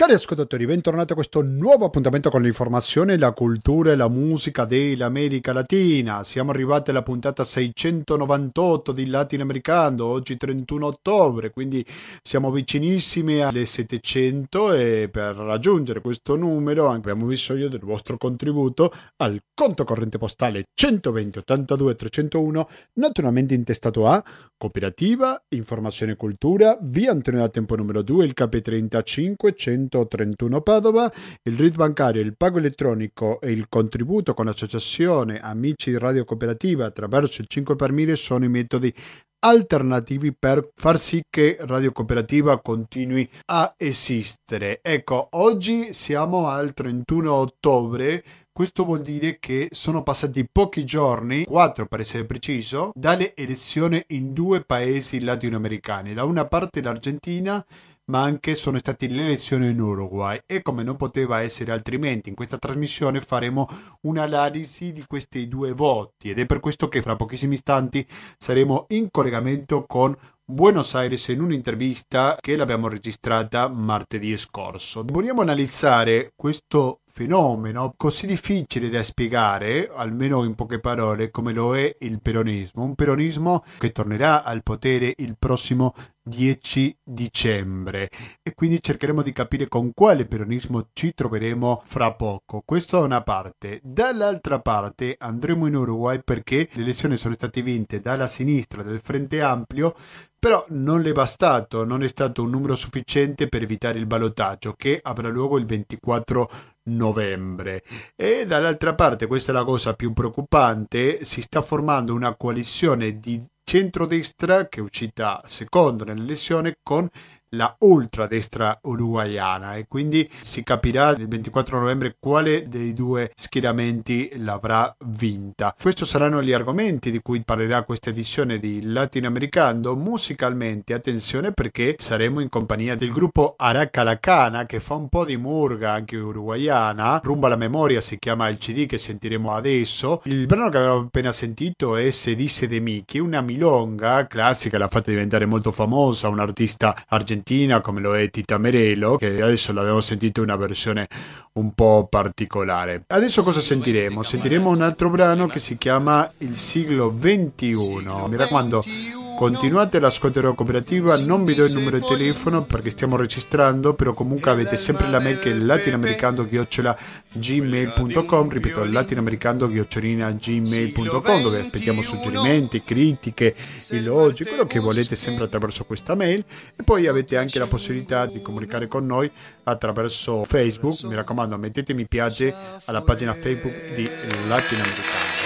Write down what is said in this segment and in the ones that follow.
Cari ascoltatori, bentornati a questo nuovo appuntamento con l'informazione, la cultura e la musica dell'America Latina. Siamo arrivati alla puntata 698 di Latinoamericano, oggi 31 ottobre, quindi siamo vicinissimi alle 700 e per raggiungere questo numero abbiamo bisogno del vostro contributo al conto corrente postale 120 82 301, naturalmente intestato a Cooperativa, Informazione e Cultura, via Antonio da Tempo numero 2, il KP35 100 131 Padova, il RID bancario, il pago elettronico e il contributo con l'associazione Amici di Radio Cooperativa attraverso il 5 per 1000 sono i metodi alternativi per far sì che Radio Cooperativa continui a esistere. Ecco, oggi siamo al 31 ottobre, questo vuol dire che sono passati pochi giorni, quattro per essere preciso, dalle elezioni in due paesi latinoamericani. Da una parte l'Argentina ma anche sono state le elezioni in Uruguay e come non poteva essere altrimenti in questa trasmissione faremo un'analisi di questi due voti ed è per questo che fra pochissimi istanti saremo in collegamento con Buenos Aires in un'intervista che l'abbiamo registrata martedì scorso. Vogliamo analizzare questo fenomeno così difficile da spiegare, almeno in poche parole, come lo è il peronismo. Un peronismo che tornerà al potere il prossimo 10 dicembre e quindi cercheremo di capire con quale peronismo ci troveremo fra poco. Questo da una parte. Dall'altra parte andremo in Uruguay perché le elezioni sono state vinte dalla sinistra del Frente Ampio però non le è bastato, non è stato un numero sufficiente per evitare il ballottaggio che avrà luogo il 24 novembre. E dall'altra parte, questa è la cosa più preoccupante, si sta formando una coalizione di centrodestra che è uscita secondo nell'elezione con la ultradestra uruguayana e quindi si capirà il 24 novembre quale dei due schieramenti l'avrà vinta. Questi saranno gli argomenti di cui parlerà questa edizione di Latinoamericano. Musicalmente, attenzione perché saremo in compagnia del gruppo Aracalacana che fa un po' di murga anche uruguayana. Rumba la memoria si chiama il CD che sentiremo adesso. Il brano che abbiamo appena sentito è Se disse de Miki, una milonga classica, l'ha fatta diventare molto famosa, un artista argentino argentina come lo è Tita Merelo, che adesso l'abbiamo sentito una versione un po' particolare. Adesso cosa sentiremo? Sentiremo un altro brano che si chiama Il siglo XXI. Mi raccomando, Continuate l'ascolto cooperativa, non vi do il numero di telefono perché stiamo registrando, però comunque avete sempre la mail che è latinoamericando-gmail.com, ripeto, latinoamericando-gmail.com dove aspettiamo suggerimenti, critiche, elogi, quello che volete sempre attraverso questa mail. E poi avete anche la possibilità di comunicare con noi attraverso Facebook, mi raccomando mettete mi piace alla pagina Facebook di Latinoamericano.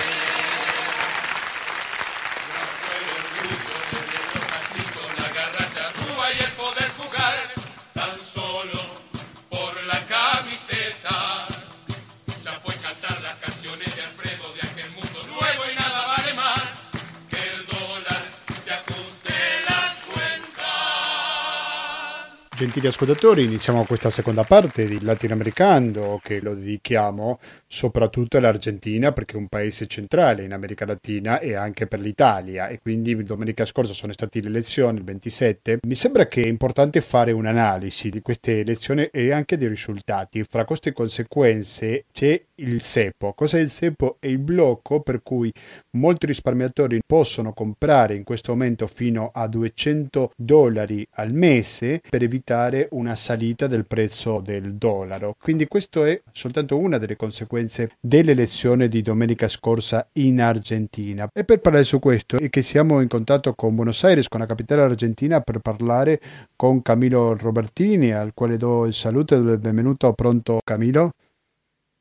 Gentili ascoltatori, iniziamo questa seconda parte di Latinoamericano che lo dedichiamo soprattutto all'Argentina perché è un paese centrale in America Latina e anche per l'Italia e quindi domenica scorsa sono state le elezioni, il 27. Mi sembra che è importante fare un'analisi di queste elezioni e anche dei risultati. Fra queste conseguenze c'è il SEPO. Cos'è il SEPO? È il blocco per cui molti risparmiatori possono comprare in questo momento fino a 200 dollari al mese per evitare evitare una salita del prezzo del dollaro. Quindi questa è soltanto una delle conseguenze dell'elezione di domenica scorsa in Argentina. E per parlare su questo è che siamo in contatto con Buenos Aires, con la capitale argentina, per parlare con Camilo Robertini, al quale do il saluto e il benvenuto. Pronto Camilo?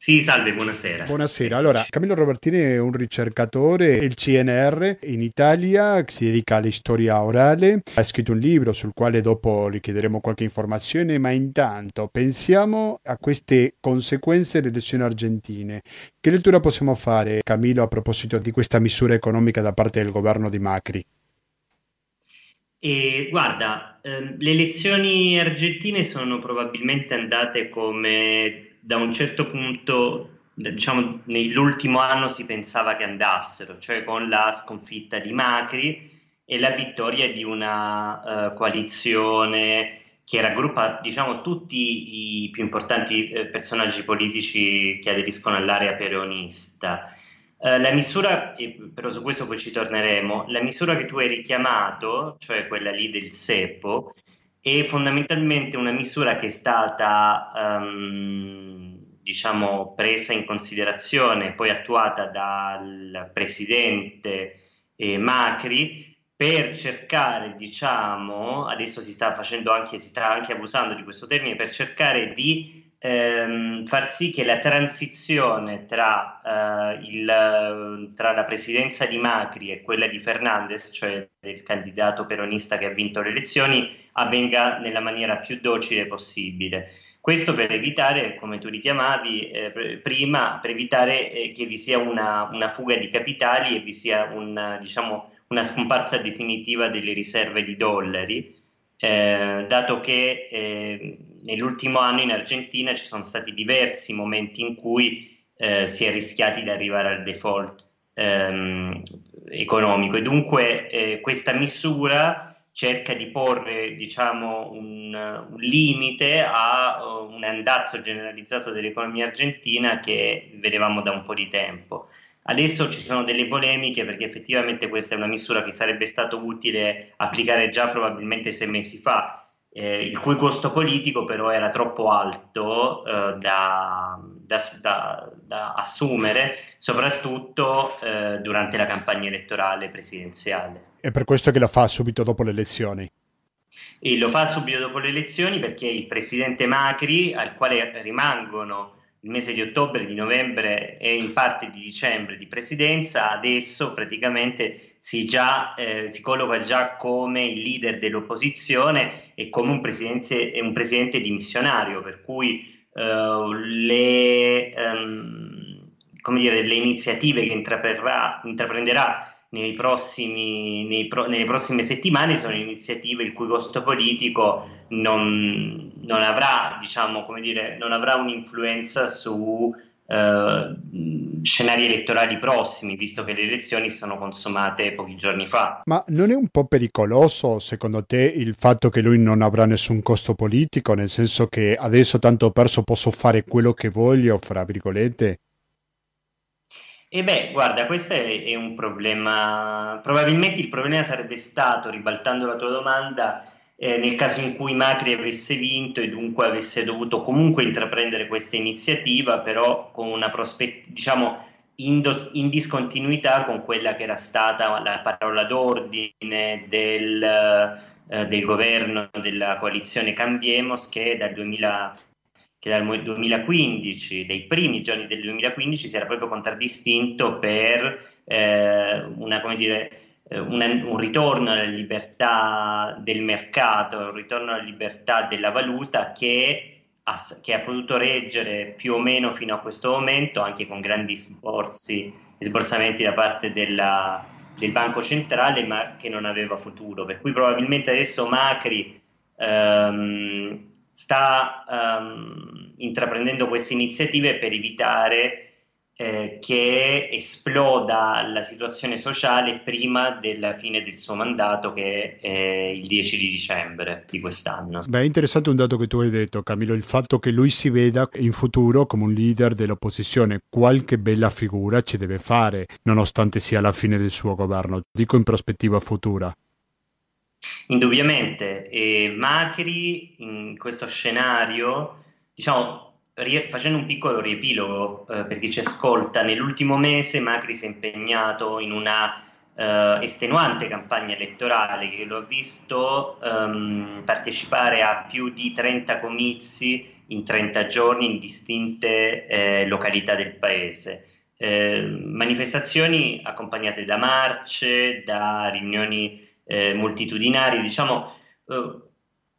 Sì, salve, buonasera. Buonasera. Allora, Camillo Robertini è un ricercatore del CNR in Italia, si dedica alla storia orale, ha scritto un libro sul quale dopo gli chiederemo qualche informazione, ma intanto pensiamo a queste conseguenze delle elezioni argentine. Che lettura possiamo fare, Camillo, a proposito di questa misura economica da parte del governo di Macri? E guarda, ehm, le elezioni argentine sono probabilmente andate come da un certo punto, diciamo, nell'ultimo anno si pensava che andassero, cioè con la sconfitta di Macri e la vittoria di una uh, coalizione che raggruppa diciamo, tutti i più importanti eh, personaggi politici che aderiscono all'area peronista. Eh, la misura, però su questo poi ci torneremo, la misura che tu hai richiamato, cioè quella lì del SEPO, è fondamentalmente una misura che è stata um, diciamo, presa in considerazione, poi attuata dal presidente eh, Macri per cercare, diciamo, adesso si sta facendo anche, si sta anche abusando di questo termine, per cercare di ehm, far sì che la transizione tra, eh, il, tra, la presidenza di Macri e quella di Fernandez, cioè del candidato peronista che ha vinto le elezioni, avvenga nella maniera più docile possibile. Questo per evitare, come tu richiamavi eh, prima, per evitare eh, che vi sia una, una, fuga di capitali e vi sia un, diciamo, una scomparsa definitiva delle riserve di dollari, eh, dato che eh, nell'ultimo anno in Argentina ci sono stati diversi momenti in cui eh, si è rischiati di arrivare al default ehm, economico e dunque eh, questa misura cerca di porre diciamo, un, un, limite a uh, un andazzo generalizzato dell'economia argentina che vedevamo da un po' di tempo. Adesso ci sono delle polemiche perché effettivamente questa è una misura che sarebbe stato utile applicare già probabilmente sei mesi fa, eh, il cui costo politico però era troppo alto eh, da, da, da, da, assumere, soprattutto eh, durante la campagna elettorale presidenziale. È per questo che la fa subito dopo le elezioni. E lo fa subito dopo le elezioni perché il presidente Macri, al quale rimangono il mese di ottobre, di novembre e in parte di dicembre di presidenza, adesso praticamente si, già, eh, si colloca già come il leader dell'opposizione e come un presidente, un presidente dimissionario, per cui eh, le, um, dire, le, iniziative che intraprenderà nei prossimi, nei pro, nelle prossime settimane sono iniziative il cui costo politico non, non avrà, diciamo, come dire, non avrà un'influenza su eh, scenari elettorali prossimi, visto che le elezioni sono consumate pochi giorni fa. Ma non è un po' pericoloso, secondo te, il fatto che lui non avrà nessun costo politico, nel senso che adesso tanto ho perso posso fare quello che voglio, fra virgolette? E beh, guarda, questo è, è, un problema. Probabilmente il problema sarebbe stato, ribaltando la tua domanda, eh, nel caso in cui Macri avesse vinto e dunque avesse dovuto comunque intraprendere questa iniziativa, però con una prospettiva, diciamo, in, dos- in, discontinuità con quella che era stata la parola d'ordine del, eh, del governo della coalizione Cambiemos che dal 2000 che dal 2015, dai primi giorni del 2015, si era proprio contraddistinto per eh, una, dire, eh, una, un ritorno alla libertà del mercato, un ritorno alla libertà della valuta che ha, che ha potuto reggere più o meno fino a questo momento, anche con grandi sforzi e sborzamenti da parte della, del Banco Centrale, ma che non aveva futuro. Per cui probabilmente adesso Macri ehm, sta um, intraprendendo queste iniziative per evitare eh, che esploda la situazione sociale prima della fine del suo mandato che è il 10 di dicembre di quest'anno. Beh, interessante un dato che tu hai detto Camillo, il fatto che lui si veda in futuro come un leader dell'opposizione, qualche bella figura ci deve fare nonostante sia la fine del suo governo, dico in prospettiva futura. Indubbiamente, e Macri in questo scenario, diciamo, facendo un piccolo riepilogo eh, per chi ci ascolta, nell'ultimo mese Macri si è impegnato in una eh, estenuante campagna elettorale che lo ha visto ehm, partecipare a più di 30 comizi in 30 giorni in distinte eh, località del paese. Eh, manifestazioni accompagnate da marce, da riunioni eh, moltitudinari. Diciamo, eh,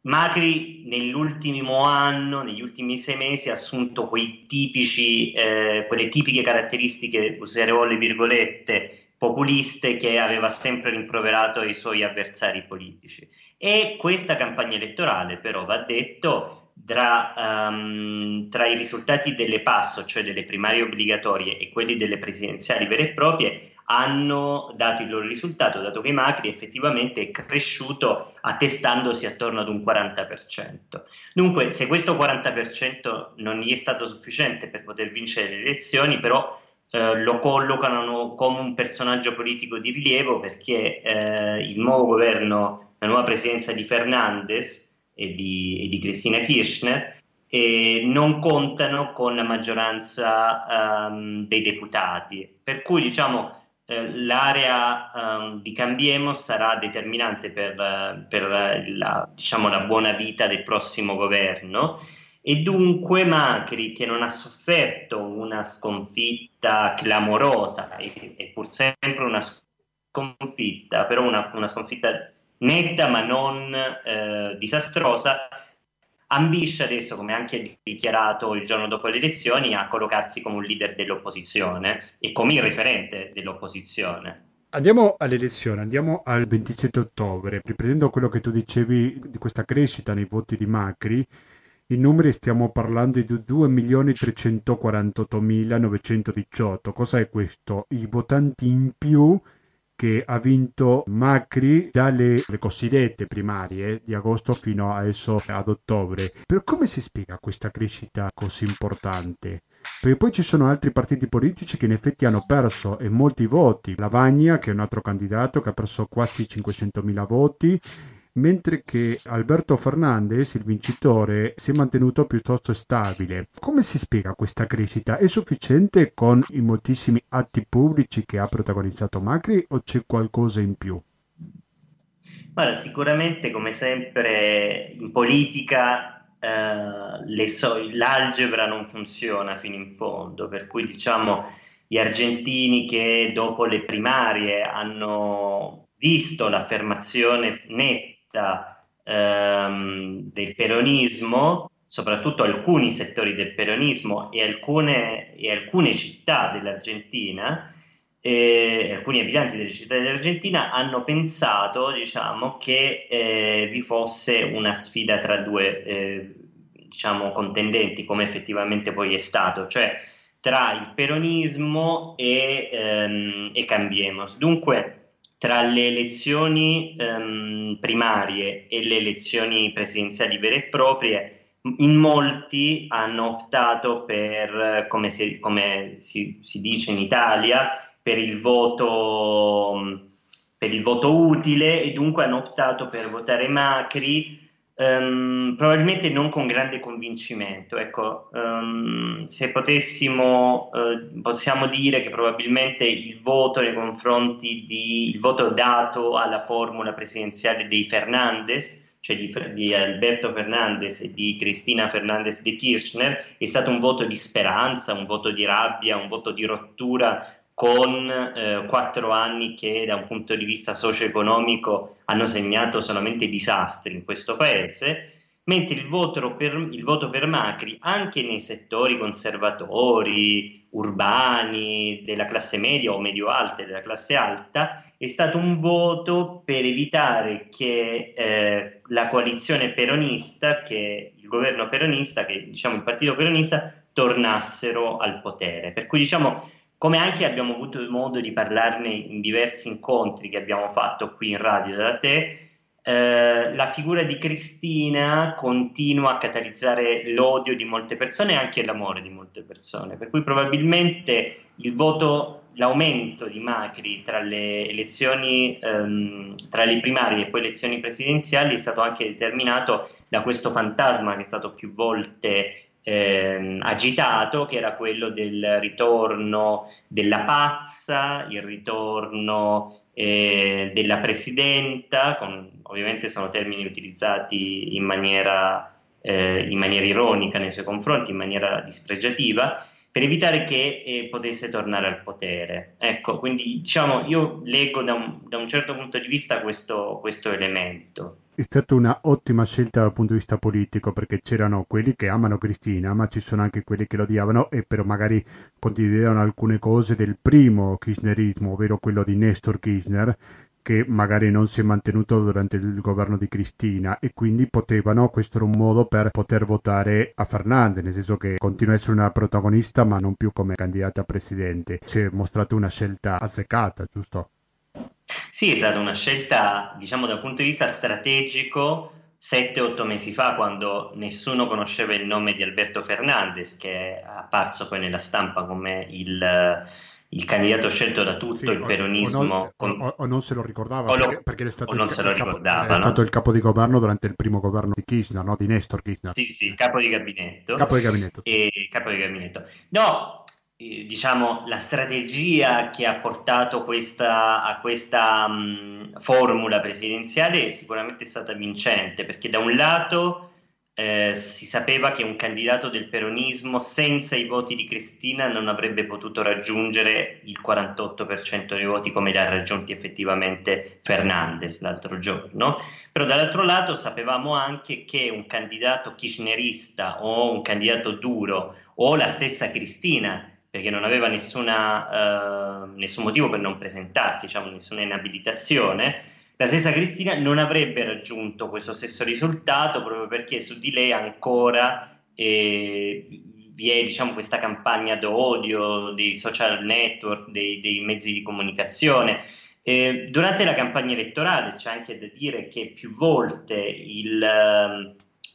Macri nell'ultimo anno, negli ultimi sei mesi, ha assunto tipici, eh, quelle tipiche caratteristiche, userò le virgolette, populiste che aveva sempre rimproverato ai suoi avversari politici. E questa campagna elettorale, però, va detto, tra, um, tra, i risultati delle passo, cioè delle primarie obbligatorie, e quelli delle presidenziali vere e proprie, hanno dato il loro risultato, dato che Macri effettivamente è cresciuto attestandosi attorno ad un 40%. Dunque, se questo 40% non gli è stato sufficiente per poter vincere le elezioni, però eh, lo collocano come un personaggio politico di rilievo perché eh, il nuovo governo, la nuova presidenza di Fernandez e di, e di Cristina Kirchner eh, non contano con la maggioranza um, dei deputati. Per cui diciamo l'area um, di Cambiemos sarà determinante per, per la, diciamo, la, buona vita del prossimo governo. E dunque Macri che non ha sofferto una sconfitta clamorosa è pur sempre una sconfitta però una, una sconfitta netta ma non eh, disastrosa ambisce adesso, come anche dichiarato il giorno dopo le elezioni, a collocarsi come un leader dell'opposizione e come il referente dell'opposizione. Andiamo alle elezioni, andiamo al 27 ottobre. Riprendendo quello che tu dicevi di questa crescita nei voti di Macri, in numeri stiamo parlando di 2.348.918. Cos'è questo? I votanti in più che ha vinto Macri dalle cosiddette primarie di agosto fino adesso ad ottobre. Per come si spiega questa crescita così importante? Perché poi ci sono altri partiti politici che in effetti hanno perso e molti voti. Lavagna, che è un altro candidato che ha perso quasi 500.000 voti, mentre che Alberto Fernandez, il vincitore, si è mantenuto piuttosto stabile. Come si spiega questa crescita? È sufficiente con i moltissimi atti pubblici che ha protagonizzato Macri o c'è qualcosa in più? Guarda, sicuramente come sempre in politica eh, so- l'algebra non funziona fino in fondo, per cui diciamo gli argentini che dopo le primarie hanno visto l'affermazione netta vista ehm, del peronismo, soprattutto alcuni settori del peronismo e alcune, e alcune città dell'Argentina, eh, alcuni abitanti delle città dell'Argentina hanno pensato diciamo, che eh, vi fosse una sfida tra due eh, diciamo, contendenti, come effettivamente poi è stato, cioè tra il peronismo e, ehm, e Cambiemos. Dunque, tra le elezioni ehm, primarie e le elezioni presidenziali vere e proprie, in molti hanno optato per, come si, come si, si dice in Italia, per il voto per il voto utile e dunque hanno optato per votare Macri Um, probabilmente non con grande convincimento. Ecco, um, se potessimo, uh, possiamo dire che probabilmente il voto nei confronti di il voto dato alla formula presidenziale dei Fernandez, cioè di, di Alberto Fernandez e di Cristina Fernandez di Kirchner, è stato un voto di speranza, un voto di rabbia, un voto di rottura con eh, quattro anni che da un punto di vista socio-economico hanno segnato solamente disastri in questo paese, mentre il voto, per, il voto per Macri anche nei settori conservatori, urbani, della classe media o medio-alta e della classe alta, è stato un voto per evitare che eh, la coalizione peronista, che il governo peronista, che diciamo il partito peronista, tornassero al potere. Per cui diciamo come anche abbiamo avuto modo di parlarne in diversi incontri che abbiamo fatto qui in radio da te, eh, la figura di Cristina continua a catalizzare l'odio di molte persone e anche l'amore di molte persone, per cui probabilmente il voto, l'aumento di Macri tra le elezioni, ehm, tra le primarie e poi le elezioni presidenziali è stato anche determinato da questo fantasma che è stato più volte eh, agitato, che era quello del ritorno della pazza, il ritorno eh, della presidenta, con, ovviamente sono termini utilizzati in maniera, eh, in maniera, ironica nei suoi confronti, in maniera dispregiativa, per evitare che eh, potesse tornare al potere. Ecco, quindi diciamo, io leggo da un, da un certo punto di vista questo, questo elemento è stata una ottima scelta dal punto di vista politico perché c'erano quelli che amano Cristina, ma ci sono anche quelli che lo odiavano e però magari condividevano alcune cose del primo kirchnerismo, ovvero quello di Nestor Kirchner, che magari non si è mantenuto durante il governo di Cristina e quindi potevano, questo era un modo per poter votare a Fernandez, nel senso che continua a essere una protagonista ma non più come candidata a presidente. Si è mostrata una scelta azzeccata, giusto? Sì, è stata una scelta, diciamo, dal punto di vista strategico, sette, otto mesi fa, quando nessuno conosceva il nome di Alberto Fernandez, che è apparso poi nella stampa come il, il candidato scelto da tutto sì, il peronismo. O non, con... o, o non, se lo ricordava lo, perché, perché, è stato, il, se lo capo, è no? stato il capo di governo durante il primo governo di Kirchner, no? di Nestor Kirchner. Sì, sì, capo di gabinetto. Capo di gabinetto. Sì. E, capo di gabinetto. No, diciamo, la strategia che ha portato questa, a questa mh, formula presidenziale è sicuramente stata vincente, perché da un lato eh, si sapeva che un candidato del peronismo senza i voti di Cristina non avrebbe potuto raggiungere il 48% dei voti come li ha raggiunti effettivamente Fernandez l'altro giorno, però dall'altro lato sapevamo anche che un candidato kirchnerista o un candidato duro o la stessa Cristina perché non aveva nessuna, uh, nessun motivo per non presentarsi, diciamo, nessuna inabilitazione, la stessa Cristina non avrebbe raggiunto questo stesso risultato proprio perché su di lei ancora eh, vi è diciamo, questa campagna d'odio dei social network, dei, dei mezzi di comunicazione. Eh, durante la campagna elettorale c'è anche da dire che più volte il,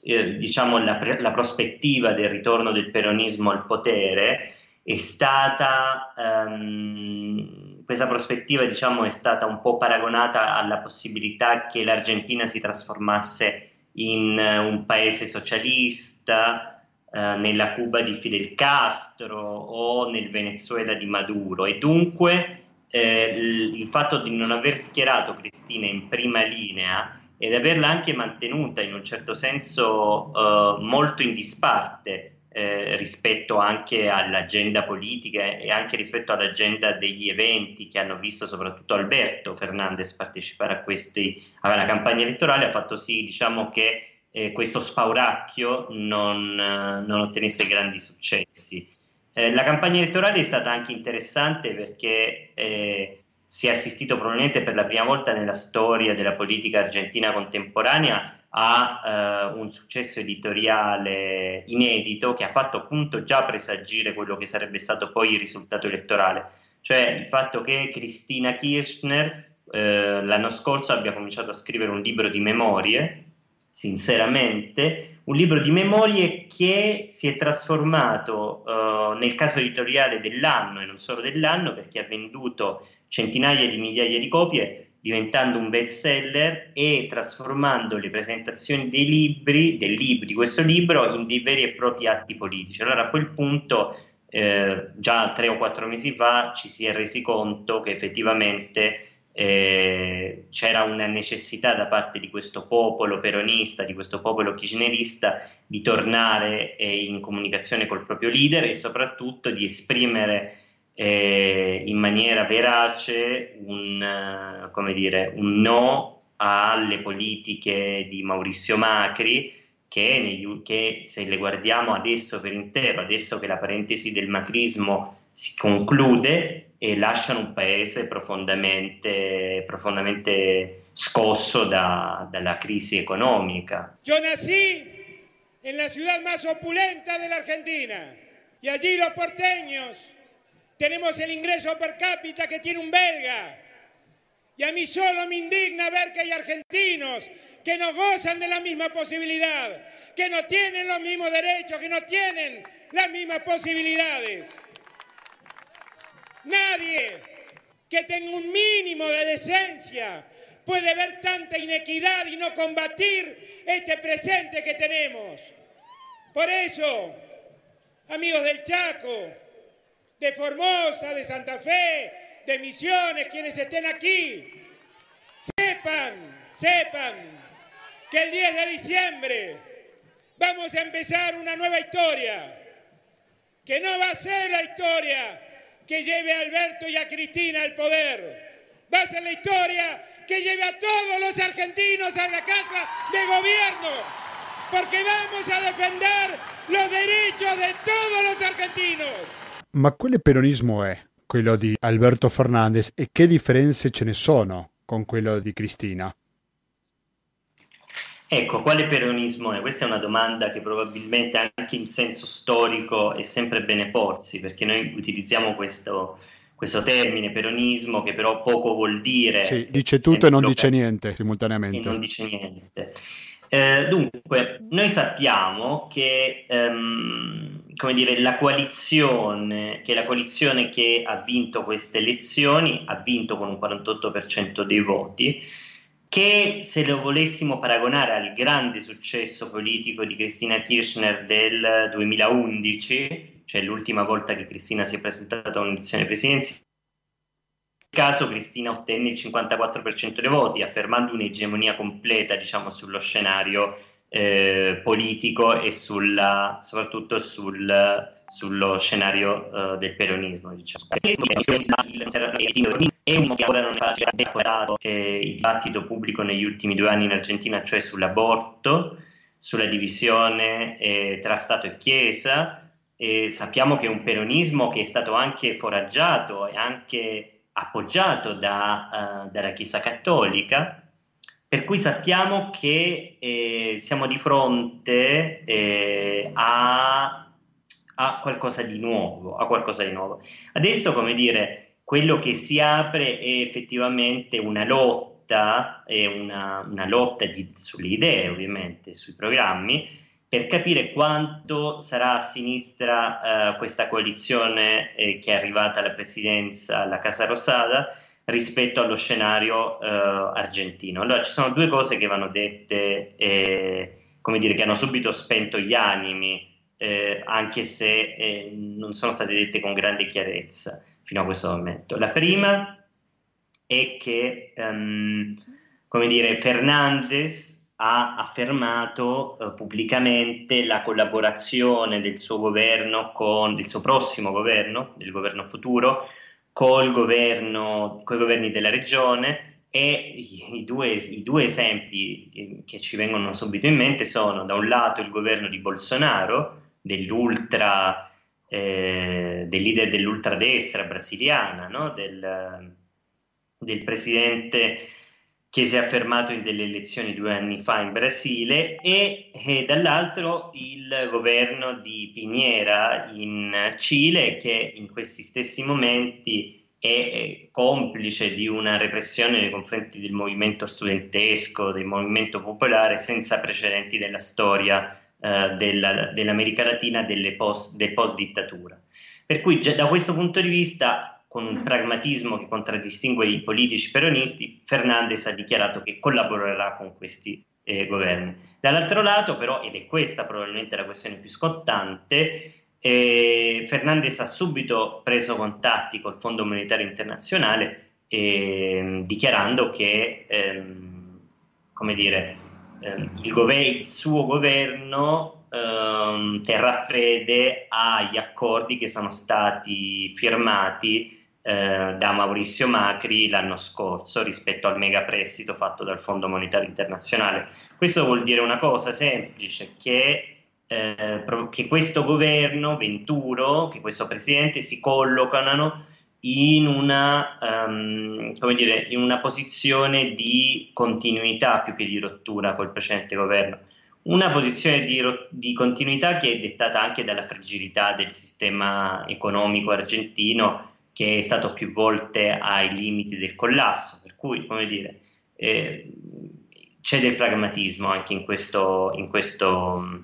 eh, diciamo, la, la prospettiva del ritorno del peronismo al potere è stata, um, questa prospettiva diciamo, è stata un po' paragonata alla possibilità che l'Argentina si trasformasse in uh, un paese socialista, uh, nella Cuba di Fidel Castro o nel Venezuela di Maduro. E dunque eh, il fatto di non aver schierato Cristina in prima linea ed averla anche mantenuta in un certo senso uh, molto in disparte eh, rispetto anche all'agenda politica e anche rispetto all'agenda degli eventi che hanno visto soprattutto Alberto Fernandez partecipare a questi, alla campagna elettorale ha fatto sì diciamo, che eh, questo spauracchio non, non, ottenesse grandi successi. Eh, la campagna elettorale è stata anche interessante perché eh, si è assistito probabilmente per la prima volta nella storia della politica argentina contemporanea ha eh, un successo editoriale inedito che ha fatto appunto già presagire quello che sarebbe stato poi il risultato elettorale, cioè il fatto che Cristina Kirchner eh, l'anno scorso abbia cominciato a scrivere un libro di memorie, sinceramente, un libro di memorie che si è trasformato eh, nel caso editoriale dell'anno e non solo dell'anno perché ha venduto centinaia di migliaia di copie diventando un best seller e trasformando le presentazioni dei libri, del libro, di questo libro in dei veri e propri atti politici. Allora a quel punto, eh, già tre o quattro mesi fa, ci si è resi conto che effettivamente eh, c'era una necessità da parte di questo popolo peronista, di questo popolo kirchnerista, di tornare eh, in comunicazione col proprio leader e soprattutto di esprimere eh, in maniera verace un, dire, un no alle politiche di Maurizio Macri che, negli, che, se le guardiamo adesso per intero, adesso che la parentesi del macrismo si conclude e lasciano un paese profondamente, profondamente scosso da, dalla crisi economica. Yo nací en la ciudad más opulenta de la Argentina y allí los porteños Tenemos el ingreso per cápita que tiene un belga. Y a mí solo me indigna ver que hay argentinos que no gozan de la misma posibilidad, que no tienen los mismos derechos, que no tienen las mismas posibilidades. Nadie que tenga un mínimo de decencia puede ver tanta inequidad y no combatir este presente que tenemos. Por eso, amigos del Chaco, de Formosa, de Santa Fe, de Misiones, quienes estén aquí, sepan, sepan que el 10 de diciembre vamos a empezar una nueva historia, que no va a ser la historia que lleve a Alberto y a Cristina al poder, va a ser la historia que lleve a todos los argentinos a la casa de gobierno, porque vamos a defender los derechos de todos los argentinos. Ma quale peronismo è quello di Alberto Fernandez e che differenze ce ne sono con quello di Cristina? Ecco, quale peronismo è? Questa è una domanda che probabilmente anche in senso storico è sempre bene porsi, perché noi utilizziamo questo, questo termine peronismo che però poco vuol dire. Sì, dice tutto e non dice niente simultaneamente. E non dice niente. Eh, dunque, noi sappiamo che ehm, dire, la coalizione, che la coalizione che ha vinto queste elezioni ha vinto con un 48% dei voti che se lo volessimo paragonare al grande successo politico di Cristina Kirchner del 2011, cioè l'ultima volta che Cristina si è presentata a un'elezione presidenziale, caso Cristina ottenne il 54% dei voti, affermando un'egemonia completa diciamo, sullo scenario eh, politico e sulla, soprattutto sul, sullo scenario uh, del peronismo. Diciamo. È un che ancora non è raccontato eh, il dibattito pubblico negli ultimi due anni in Argentina, cioè sull'aborto, sulla divisione eh, tra Stato e Chiesa. Sappiamo che è un peronismo che è stato anche foraggiato e anche appoggiato da, uh, dalla Chiesa Cattolica per cui sappiamo che eh, siamo di fronte eh, a, a, qualcosa di nuovo, a qualcosa di nuovo. Adesso, come dire, quello che si apre è effettivamente una lotta, è una, una lotta di, sulle idee, ovviamente, sui programmi, per capire quanto sarà a sinistra eh, questa coalizione eh, che è arrivata alla presidenza, alla Casa Rosada, rispetto allo scenario eh, argentino. Allora ci sono due cose che vanno dette, come dire, che hanno subito spento gli animi, eh, anche se eh, non sono state dette con grande chiarezza fino a questo momento. La prima è che, um, come dire, Fernandez ha affermato uh, pubblicamente la collaborazione del suo governo con del suo prossimo governo, del governo futuro, col governo, con i governi della regione e i due, i due esempi che, che, ci vengono subito in mente sono da un lato il governo di Bolsonaro, dell'ultra, eh, del leader dell'ultradestra brasiliana, no? del, del presidente che si è affermato in delle elezioni due anni fa in Brasile e, e dall'altro il governo di Piñera in Cile che in questi stessi momenti è complice di una repressione nei confronti del movimento studentesco, del movimento popolare senza precedenti della storia eh, della, dell'America Latina post, del post dittatura. Per cui già da questo punto di vista con un pragmatismo che contraddistingue i politici peronisti, Fernandez ha dichiarato che collaborerà con questi eh, governi. Dall'altro lato, però, ed è questa probabilmente la questione più scottante, eh, Fernandez ha subito preso contatti col Fondo Monetario Internazionale eh, dichiarando che ehm, come dire, ehm, il, gover- il, suo governo ehm, terrà fede agli accordi che sono stati firmati eh, da Maurizio Macri l'anno scorso rispetto al mega prestito fatto dal Fondo Monetario Internazionale. Questo vuol dire una cosa semplice, che, eh, che questo governo, Venturo, che questo presidente si collocano in una, um, dire, in una posizione di continuità più che di rottura col precedente governo. Una posizione di, di, continuità che è dettata anche dalla fragilità del sistema economico argentino che è stato più volte ai limiti del collasso, per cui, come dire, eh, c'è del pragmatismo anche in, questo, in, questo,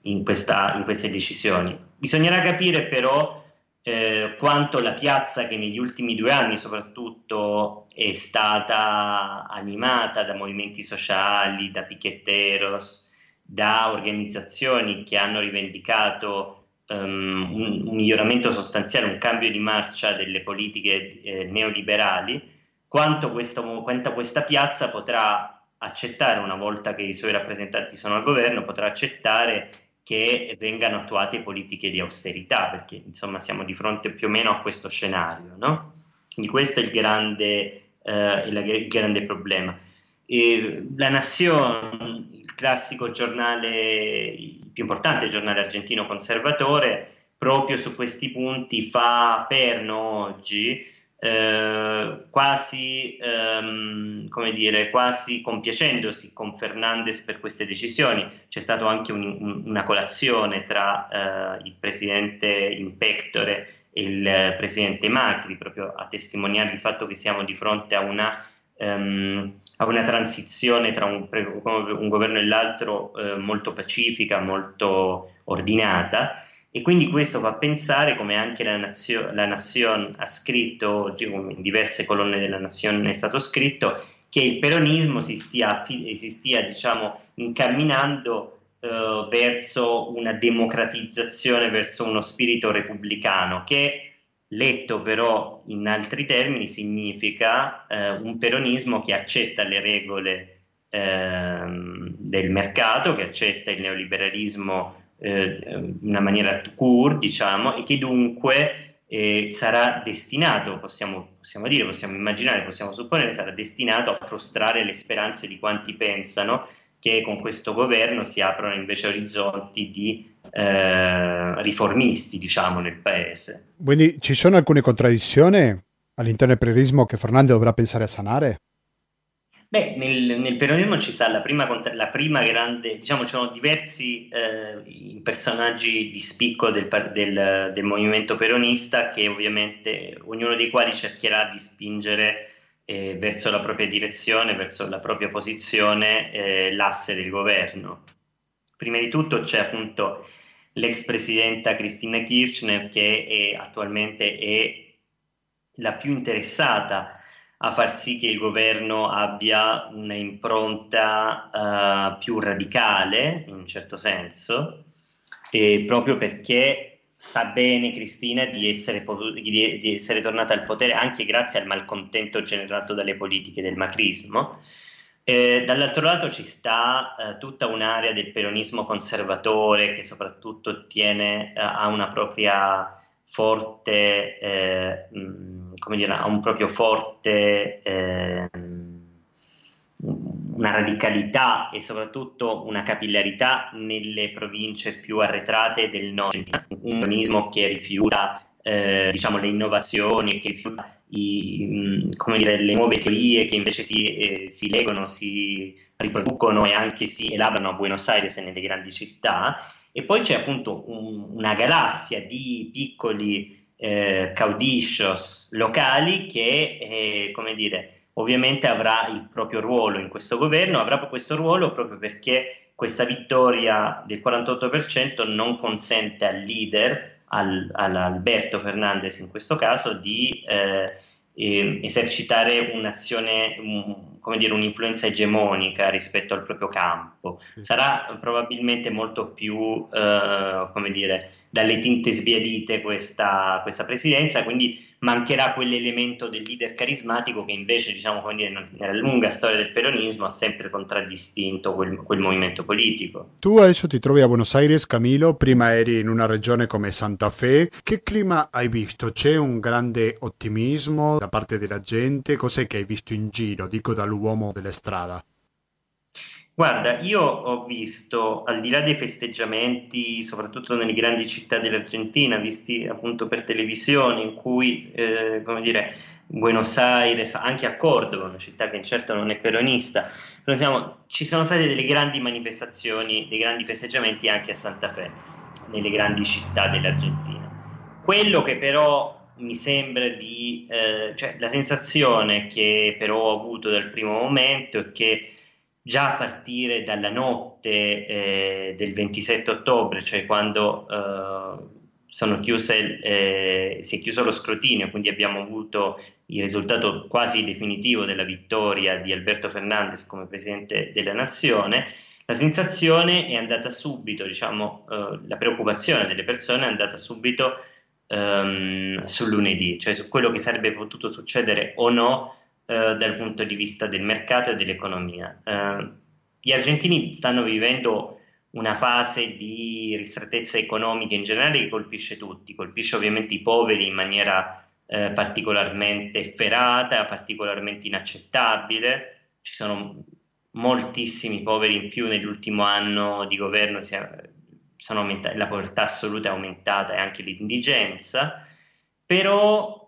in, questa, in queste decisioni. Bisognerà capire però eh, quanto la piazza che negli ultimi due anni soprattutto è stata animata da movimenti sociali, da piqueteros, da organizzazioni che hanno rivendicato um, un, miglioramento sostanziale, un cambio di marcia delle politiche eh, neoliberali, quanto, questo, quanto questa piazza potrà accettare una volta che i suoi rappresentanti sono al governo, potrà accettare che vengano attuate politiche di austerità, perché insomma siamo di fronte più o meno a questo scenario. No? Quindi questo è il grande, eh, il grande problema. E la Nazione, il classico giornale, più importante giornale argentino conservatore, proprio su questi punti fa perno oggi eh, quasi, ehm, come dire, quasi compiacendosi con Fernandez per queste decisioni. C'è stata anche un, un, una colazione tra eh, il presidente in pectore e il presidente Macri, proprio a testimoniare il fatto che siamo di fronte a una, um, a una transizione tra un, un, governo e l'altro eh, molto pacifica, molto ordinata e quindi questo fa pensare, come anche la, Nazio, la Nation ha scritto, in diverse colonne della Nation è stato scritto, che il peronismo si stia, si stia diciamo, incamminando eh, verso una democratizzazione, verso uno spirito repubblicano, che letto però in altri termini significa eh, un peronismo che accetta le regole eh, del mercato, che accetta il neoliberalismo eh, in una maniera court, diciamo, e che dunque eh, sarà destinato, possiamo, possiamo, dire, possiamo immaginare, possiamo supponere, sarà destinato a frustrare le speranze di quanti pensano che con questo governo si aprono invece orizzonti di eh, riformisti, diciamo, nel paese. Quindi ci sono alcune contraddizioni all'interno del periodismo che Fernando dovrà pensare a sanare? Beh, nel, nel peronismo ci sta la prima, la prima, grande, diciamo, ci sono diversi eh, personaggi di spicco del, del, del, movimento peronista che ovviamente ognuno dei quali cercherà di spingere eh, verso la propria direzione, verso la propria posizione, eh, l'asse del governo. Prima di tutto c'è appunto l'ex presidenta Cristina Kirchner che è, attualmente è la più interessata a far sì che il governo abbia un'impronta uh, più radicale, in un certo senso, proprio perché sa bene Cristina di essere, di, di essere, tornata al potere anche grazie al malcontento generato dalle politiche del macrismo. Eh, dall'altro lato ci sta eh, tutta un'area del peronismo conservatore che soprattutto tiene, eh, a una propria forte, eh, mh, come dire, ha un proprio forte, eh, una radicalità e soprattutto una capillarità nelle province più arretrate del nord, un organismo che rifiuta eh, diciamo, le innovazioni, che rifiuta i, dire, le nuove teorie che invece si, eh, si leggono, si riproducono e anche si elaborano a Buenos Aires e nelle grandi città. E poi c'è appunto un, una galassia di piccoli eh, caudillos locali che, eh, come dire, ovviamente avrà il proprio ruolo in questo governo, avrà questo ruolo proprio perché questa vittoria del 48% non consente al leader, al, all'Alberto Fernandez in questo caso, di eh, eh, esercitare un'azione, un, come dire, un'influenza egemonica rispetto al proprio campo. Sì. Sarà probabilmente molto più, eh, come dire, dalle tinte sbiadite questa, questa presidenza, quindi mancherà quell'elemento del leader carismatico che invece, diciamo, dire, nella lunga storia del peronismo ha sempre contraddistinto quel, quel, movimento politico. Tu adesso ti trovi a Buenos Aires, Camilo, prima eri in una regione come Santa Fe. Che clima hai visto? C'è un grande ottimismo da parte della gente? Cos'è che hai visto in giro, dico dall'uomo della strada? Guarda, io ho visto, al di là dei festeggiamenti, soprattutto nelle grandi città dell'Argentina, visti appunto per televisione, in cui, eh, come dire, Buenos Aires, anche a Cordova, una città che certo non è peronista, siamo, ci sono state delle grandi manifestazioni, dei grandi festeggiamenti anche a Santa Fe, nelle grandi città dell'Argentina. Quello che però mi sembra di, eh, cioè la sensazione che però ho avuto dal primo momento è che già a partire dalla notte eh, del 27 ottobre, cioè quando eh, chiuse, eh, si è chiuso lo scrutinio, quindi abbiamo avuto il risultato quasi definitivo della vittoria di Alberto Fernandez come Presidente della Nazione, la sensazione è andata subito, diciamo, eh, la preoccupazione delle persone è andata subito um, sul lunedì, cioè su quello che sarebbe potuto succedere o no eh, dal punto di vista del mercato e dell'economia. Eh, gli argentini stanno vivendo una fase di ristrettezza economica in generale che colpisce tutti, colpisce ovviamente i poveri in maniera eh, particolarmente efferata, particolarmente inaccettabile. Ci sono moltissimi poveri in più nell'ultimo anno di governo, la povertà assoluta è aumentata e anche l'indigenza, però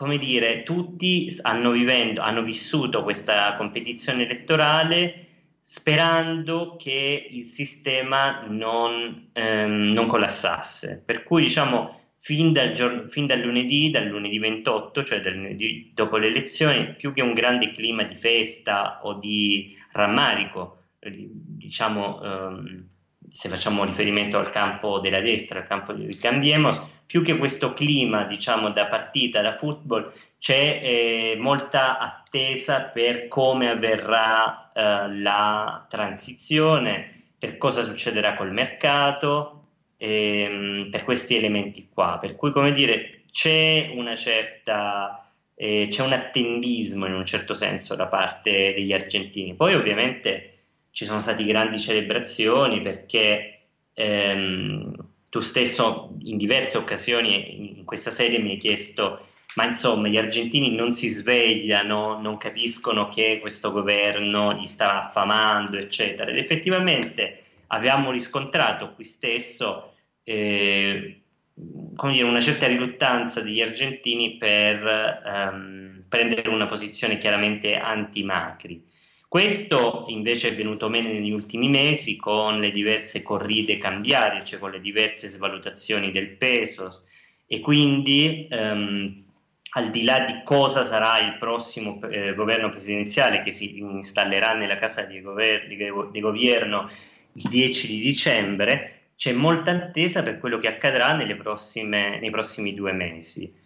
come dire, tutti hanno, vivendo, hanno vissuto questa competizione elettorale sperando che il sistema non, ehm, non collassasse. Per cui, diciamo, fin dal, giorno, fin dal, lunedì, dal lunedì 28, cioè dal lunedì dopo le elezioni, più che un grande clima di festa o di rammarico, diciamo, ehm, se facciamo riferimento al campo della destra, al campo di Cambiemos, più che questo clima, diciamo, da partita, da football, c'è eh, molta attesa per come avverrà eh, la transizione, per cosa succederà col mercato, ehm, per questi elementi qua. Per cui, come dire, c'è una certa... Eh, c'è un attendismo in un certo senso da parte degli argentini. Poi ovviamente ci sono state grandi celebrazioni perché ehm, tu stesso in diverse occasioni in questa serie mi hai chiesto ma insomma gli argentini non si svegliano, non capiscono che questo governo gli sta affamando, eccetera. Ed effettivamente avevamo riscontrato qui stesso eh, dire, una certa riluttanza degli argentini per ehm, prendere una posizione chiaramente anti-Macri. Questo invece è venuto meno negli ultimi mesi con le diverse corride cambiarie, cioè con le diverse svalutazioni del peso e quindi ehm, al di là di cosa sarà il prossimo eh, governo presidenziale che si installerà nella casa di, gover- di, di governo il 10 di dicembre, c'è molta attesa per quello che accadrà prossime, nei prossimi due mesi.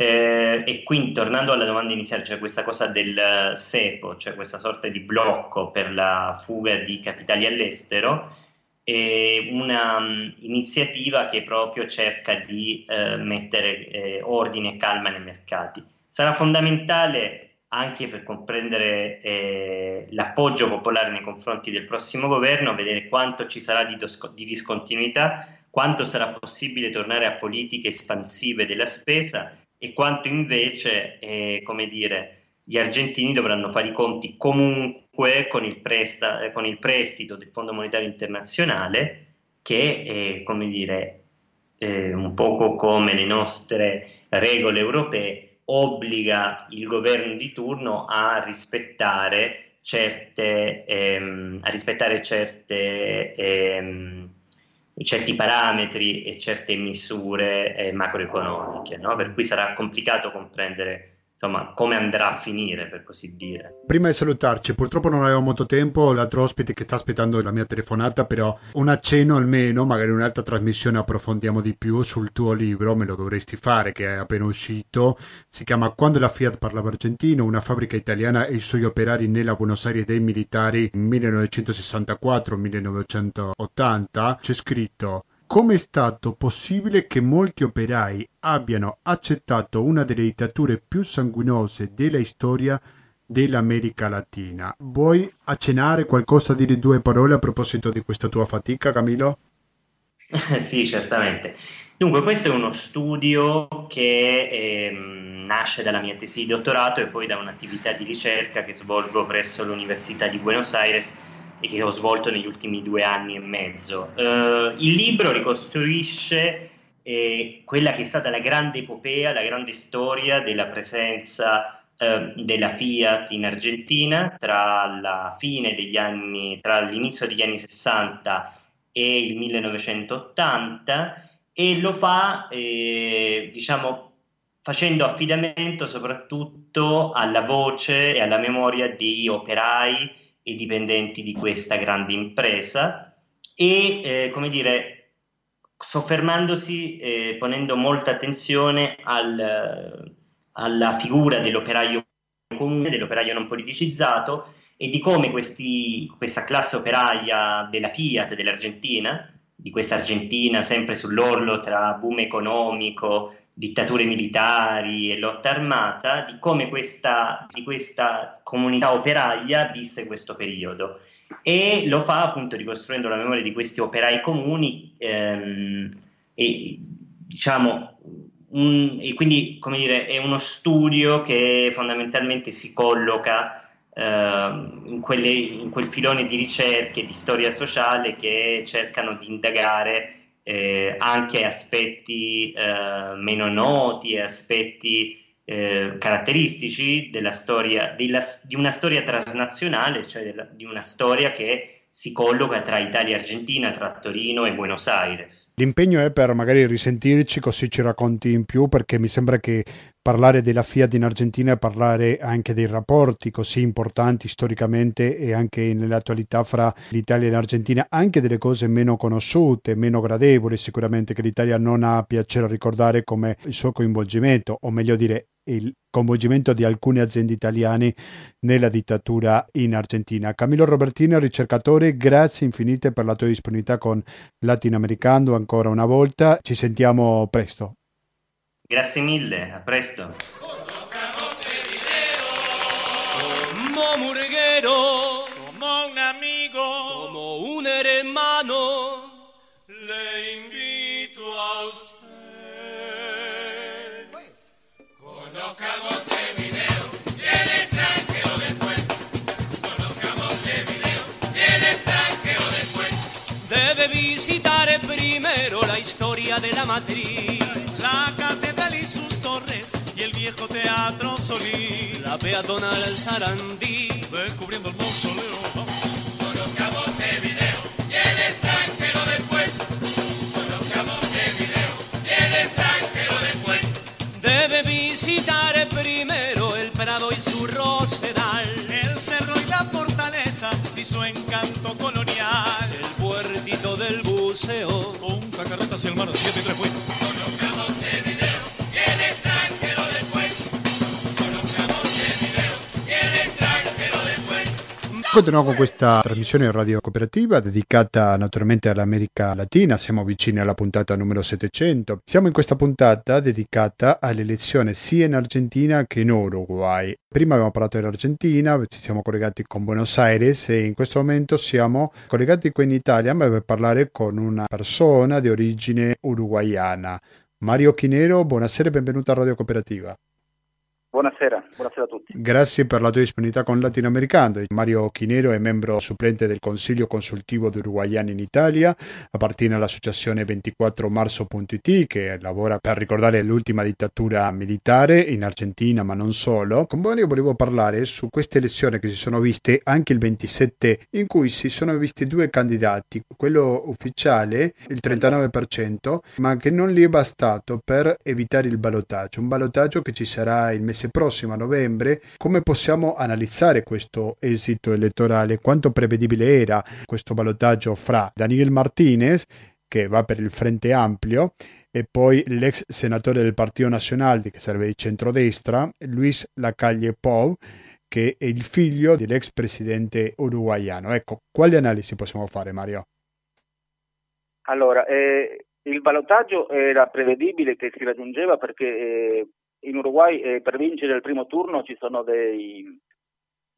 Eh, e quindi tornando alla domanda iniziale, cioè questa cosa del SEPO, cioè questa sorta di blocco per la fuga di capitali all'estero, è un'iniziativa um, che proprio cerca di eh, mettere eh, ordine e calma nei mercati. Sarà fondamentale anche per comprendere eh, l'appoggio popolare nei confronti del prossimo governo, vedere quanto ci sarà di, dos- di discontinuità, quanto sarà possibile tornare a politiche espansive della spesa e quanto invece, eh, come dire, gli argentini dovranno fare i conti comunque con il, presta, con il prestito del Fondo Monetario Internazionale che, è, come dire, eh, un poco come le nostre regole europee, obbliga il governo di turno a rispettare certe, ehm, a rispettare certe ehm, certi parametri e certe misure eh, macroeconomiche, no? per cui sarà complicato comprendere insomma, come andrà a finire, per così dire. Prima di salutarci, purtroppo non avevo molto tempo, l'altro ospite che sta aspettando la mia telefonata, però un accenno almeno, magari un'altra trasmissione approfondiamo di più sul tuo libro, me lo dovresti fare, che è appena uscito, si chiama Quando la Fiat parlava argentino, una fabbrica italiana e i suoi operari nella Buenos Aires dei militari 1964-1980, c'è scritto come è stato possibile che molti operai abbiano accettato una delle dittature più sanguinose della storia dell'America Latina. Vuoi accennare qualcosa, dire due parole a proposito di questa tua fatica, Camilo? sì, certamente. Dunque, questo è uno studio che eh, nasce dalla mia tesi di dottorato e poi da un'attività di ricerca che svolgo presso l'Università di Buenos Aires e che ho svolto negli ultimi due anni e mezzo. Uh, il libro ricostruisce eh, quella che è stata la grande epopea, la grande storia della presenza uh, della Fiat in Argentina tra anni, tra l'inizio degli anni 60 e il 1980 e lo fa, eh, diciamo, facendo affidamento soprattutto alla voce e alla memoria di operai i dipendenti di questa grande impresa e, eh, come dire, soffermandosi, eh, ponendo molta attenzione al, alla figura dell'operaio comune, dell'operaio non politicizzato e di come questi, questa classe operaia della Fiat dell'Argentina, di questa Argentina sempre sull'orlo tra boom economico, dittature militari e lotta armata, di come questa, di questa comunità operaia visse questo periodo. E lo fa appunto ricostruendo la memoria di questi operai comuni ehm, e diciamo un, e quindi come dire è uno studio che fondamentalmente si colloca in, quelle, in quel filone di ricerche di storia sociale che cercano di indagare eh, anche aspetti eh, meno noti e aspetti eh, caratteristici della storia, della, di una storia transnazionale, cioè della, di una storia che si colloca tra Italia e Argentina, tra Torino e Buenos Aires. L'impegno è per magari risentirci così ci racconti in più perché mi sembra che parlare della Fiat in Argentina è parlare anche dei rapporti così importanti storicamente e anche nell'attualità fra l'Italia e l'Argentina, anche delle cose meno conosciute, meno gradevoli sicuramente che l'Italia non ha piacere a ricordare come il suo coinvolgimento, o meglio dire il coinvolgimento di alcune aziende italiane nella dittatura in Argentina. Camillo Robertini, ricercatore, grazie infinite per la tua disponibilità con Latinoamericano ancora una volta. Ci sentiamo presto. Grazie mille, a presto. Como murguero, como un amigo, como un hermano, le invito a usted. Conozcamos este video y el extranjero después. Conozcamos este video y el extranjero después. Debe visitar primero la historia de la matriz. Viejo teatro Solís. La peatonal Sarandí, descubriendo el mausoleo. Conozcamos este video y el extranjero después. Conozcamos este video y el extranjero después. Debe visitar primero el Prado y su Rosedal. El cerro y la fortaleza y su encanto colonial. El puertito del buceo. Con cacarretas y el mar 7 y 3 Conozcamos Continuiamo con questa trasmissione radio cooperativa dedicata naturalmente all'America Latina, siamo vicini alla puntata numero 700. Siamo in questa puntata dedicata all'elezione sia in Argentina che in Uruguay. Prima abbiamo parlato dell'Argentina, ci siamo collegati con Buenos Aires e in questo momento siamo collegati qui in Italia per parlare con una persona di origine uruguayana. Mario Chinero, buonasera e benvenuto a Radio Cooperativa. Buonasera, buonasera a tutti. Grazie per la tua disponibilità con Latinoamericano. Mario Chinero è membro supplente del Consiglio Consultivo di Uruguayani in Italia, appartiene all'associazione 24marzo.it che lavora per ricordare l'ultima dittatura militare in Argentina, ma non solo. Con Mario volevo parlare su queste elezioni che si sono viste anche il 27, in cui si sono visti due candidati, quello ufficiale, il 39%, ma che non gli è bastato per evitare il ballottaggio, un ballottaggio che ci sarà il mese mese prossimo, a novembre, come possiamo analizzare questo esito elettorale? Quanto prevedibile era questo ballottaggio fra Daniel Martinez, che va per il Frente Ampio, e poi l'ex senatore del Partito Nazionale, che serve di centrodestra, Luis Lacalle Pou, che è il figlio dell'ex presidente uruguaiano. Ecco, quali analisi possiamo fare, Mario? Allora, eh, il ballottaggio era prevedibile che si raggiungeva perché eh, in Uruguay eh, per vincere il primo turno ci sono dei,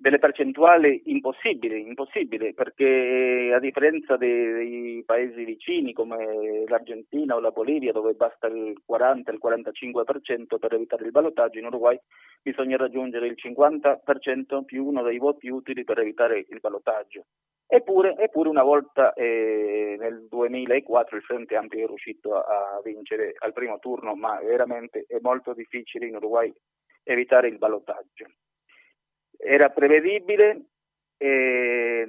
delle percentuali impossibili, impossibili perché eh, a differenza dei, dei, paesi vicini come l'Argentina o la Bolivia dove basta il 40, il 45% per evitare il ballottaggio, in Uruguay bisogna raggiungere il 50% più uno dei voti utili per evitare il ballottaggio. Eppure, eppure una volta eh, nel 2004 il Frente Ampio è riuscito a, a, vincere al primo turno, ma veramente è molto difficile in Uruguay evitare il ballottaggio. Era prevedibile eh,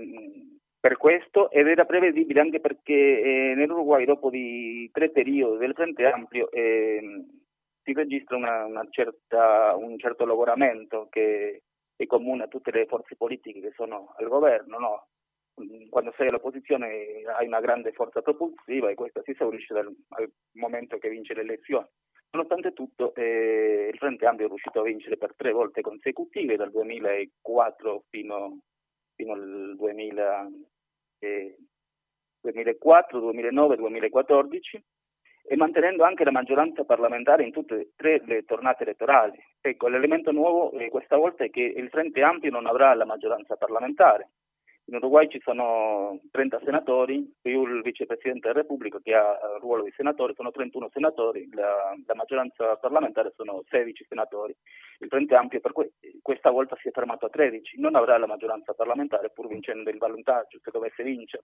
per questo ed era prevedibile anche perché eh, nell'Uruguay dopo di tre periodi del Frente Ampio ehm, si registra una, una certa, un certo lavoramento che è comune a tutte le forze politiche che sono al governo, no? quando sei all'opposizione hai una grande forza propulsiva e questa si esaurisce dal, al momento che vince le elezioni. Nonostante tutto, eh, il Frente Ampio è riuscito a vincere per tre volte consecutive, dal 2004 fino, fino al 2000, eh, 2004, 2009, 2014 e mantenendo anche la maggioranza parlamentare in tutte e tre le tornate elettorali. Ecco, l'elemento nuovo eh, questa volta è che il Frente Ampio non avrà la maggioranza parlamentare, in Uruguay ci sono 30 senatori, più il vicepresidente della Repubblica che ha il ruolo di senatore, sono 31 senatori, la, la maggioranza parlamentare sono 16 senatori. Il Frente Ampio per que- questa volta si è fermato a 13, non avrà la maggioranza parlamentare pur vincendo il ballottaggio se dovesse vincere.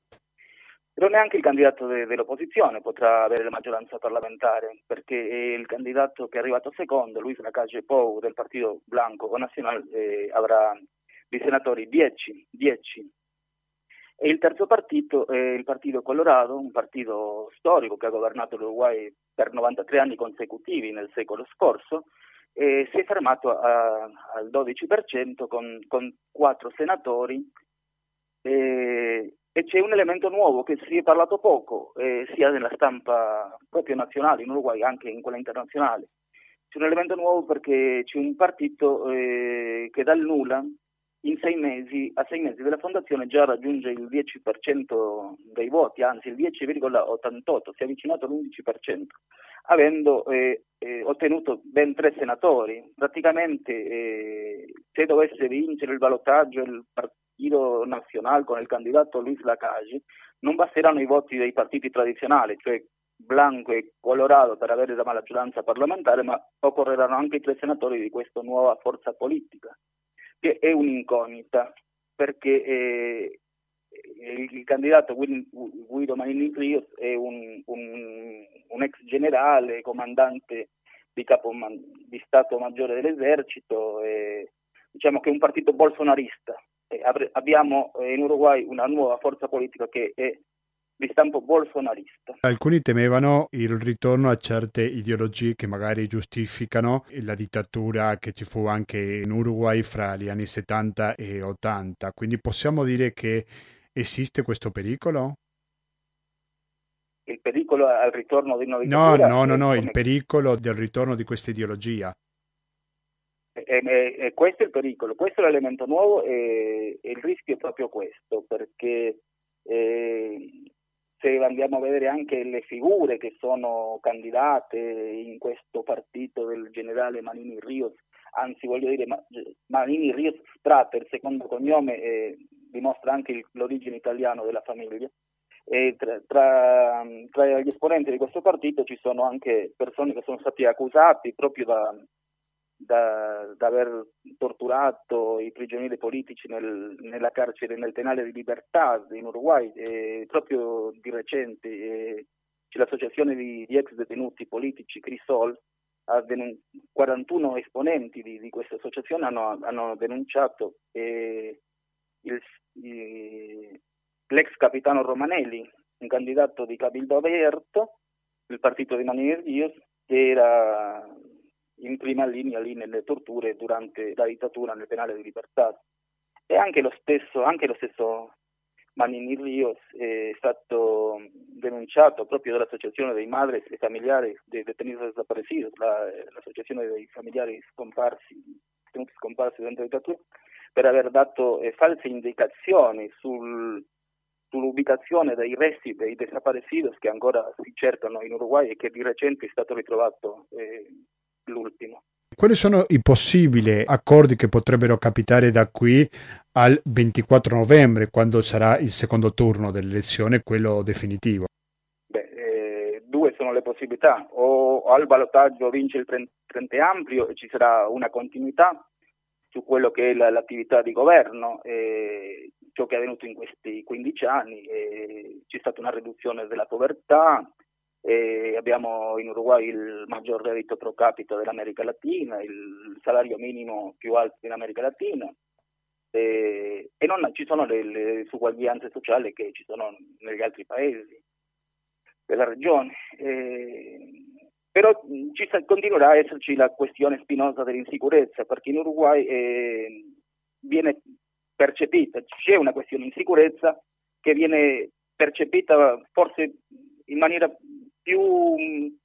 però neanche il candidato de- dell'opposizione potrà avere la maggioranza parlamentare, perché il candidato che è arrivato secondo, Luis Lacalle Pou del Partito Blanco Nazionale, eh, avrà di senatori 10, 10. E il terzo partito è il Partito Colorado, un partito storico che ha governato l'Uruguay per 93 anni consecutivi nel secolo scorso, e si è fermato a, al 12% con, con 4 senatori e, e, c'è un elemento nuovo che si è parlato poco, eh, sia nella stampa proprio nazionale in Uruguay, anche in quella internazionale. C'è un elemento nuovo perché c'è un partito eh, che dal nulla sei mesi, a sei mesi della fondazione già raggiunge il 10% dei voti, anzi il 10,88, si è avvicinato all'11%, avendo eh, eh, ottenuto ben tre senatori. Praticamente eh, se dovesse vincere il ballottaggio il Partito Nazionale con il candidato Luis Lacage, non basteranno i voti dei partiti tradizionali, cioè Blanco e Colorado per avere la maggioranza parlamentare, ma occorreranno anche i tre senatori di questa nuova forza politica che è un'incognita perché eh, il, candidato Guido Manini Rios è un, un, un, ex generale, comandante di, capo, di Stato Maggiore dell'Esercito, e, diciamo che è un partito bolsonarista. E abbiamo in Uruguay una nuova forza politica che è di stampo bolsonarista. Alcuni temevano il ritorno a certe ideologie che magari giustificano la dittatura che ci fu anche in Uruguay fra gli anni 70 e 80, quindi possiamo dire che esiste questo pericolo? Il pericolo al ritorno di una dittatura? No, no, no, no il pericolo del ritorno di questa ideologia. E, e, e questo è il pericolo, questo è l'elemento nuovo e, il rischio è proprio questo, perché eh, se andiamo a vedere anche le figure che sono candidate in questo partito del generale Manini Rios, anzi voglio dire Manini Rios Strata, il secondo cognome eh, dimostra anche l'origine italiana della famiglia, tra, tra, tra, gli esponenti di questo partito ci sono anche persone che sono stati accusati proprio da, da, da aver torturato i prigionieri politici nel, nella carcere, nel penale di Libertà in Uruguay, e proprio di recente e l'associazione di, di, ex detenuti politici Crisol, denun- 41 esponenti di, di questa associazione hanno, hanno denunciato eh, il, l'ex capitano Romanelli, un candidato di Cabildo Aperto, il partito di Manuel Dios, che era in prima linea lì nelle torture durante la dittatura nel penale di libertà. E anche lo stesso, anche lo stesso Manini Rios è stato denunciato proprio dall'Associazione dei Madres e Familiari dei Detenidos Desaparecidos, la, l'Associazione dei Familiari Scomparsi, scomparsi durante la dittatura, per aver dato eh, false indicazioni sul, sull'ubicazione dei resti dei desaparecidos che ancora si cercano in Uruguay e che di recente è stato ritrovato eh, l'ultimo. Quali sono i possibili accordi che potrebbero capitare da qui al 24 novembre, quando sarà il secondo turno dell'elezione, quello definitivo? Beh, eh, due sono le possibilità, o al ballottaggio vince il Frente Ampio e ci sarà una continuità su quello che è l'attività di governo, eh, ciò che è avvenuto in questi 15 anni, eh, c'è stata una riduzione della povertà, e abbiamo in Uruguay il maggior reddito pro capite dell'America Latina, il salario minimo più alto in America Latina e, e non ci sono le, le disuguaglianze sociali che ci sono negli altri paesi della regione. E, però ci continuerà a esserci la questione spinosa dell'insicurezza, perché in Uruguay eh, viene percepita, c'è una questione di insicurezza che viene percepita forse in maniera più,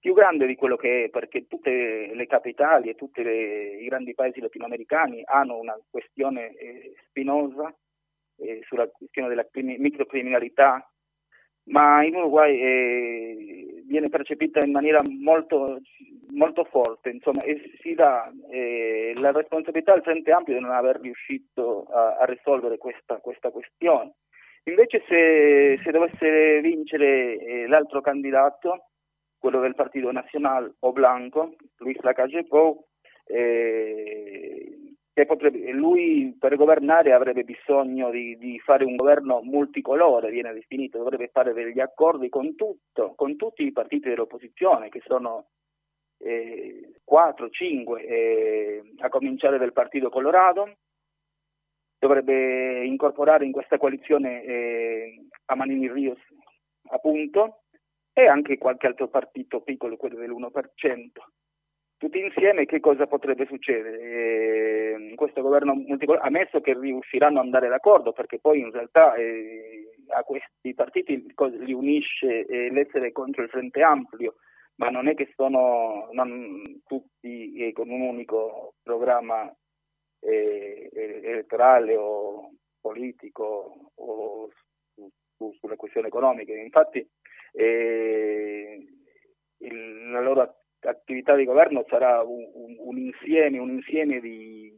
più grande di quello che è, perché tutte le capitali e tutti i grandi paesi latinoamericani hanno una questione eh, spinosa eh, sulla questione della crimi- microcriminalità, ma in Uruguay eh, viene percepita in maniera molto, molto forte, insomma, e si dà eh, la responsabilità al Frente Ampio di non aver riuscito a, a risolvere questa, questa questione. Invece se, se dovesse vincere eh, l'altro candidato, quello del Partito Nazionale o Blanco, Luis Lacalle Pou, eh, lui per governare avrebbe bisogno di, di, fare un governo multicolore, viene definito, dovrebbe fare degli accordi con, tutto, con tutti i partiti dell'opposizione, che sono eh, 4, 5, eh, a cominciare dal Partito Colorado, dovrebbe incorporare in questa coalizione eh, a Manini Rios, appunto, e anche qualche altro partito piccolo, quello dell'1%. Tutti insieme che cosa potrebbe succedere? Eh, questo governo multicolore, ammesso che riusciranno ad andare d'accordo, perché poi in realtà eh, a questi partiti li unisce eh, l'essere contro il Frente Ampio, ma non è che sono non, tutti eh, con un unico programma eh, elettorale o politico o su, su, sulle questioni economiche. Infatti eh, il, la loro attività di governo sarà un, un, un insieme, un insieme di,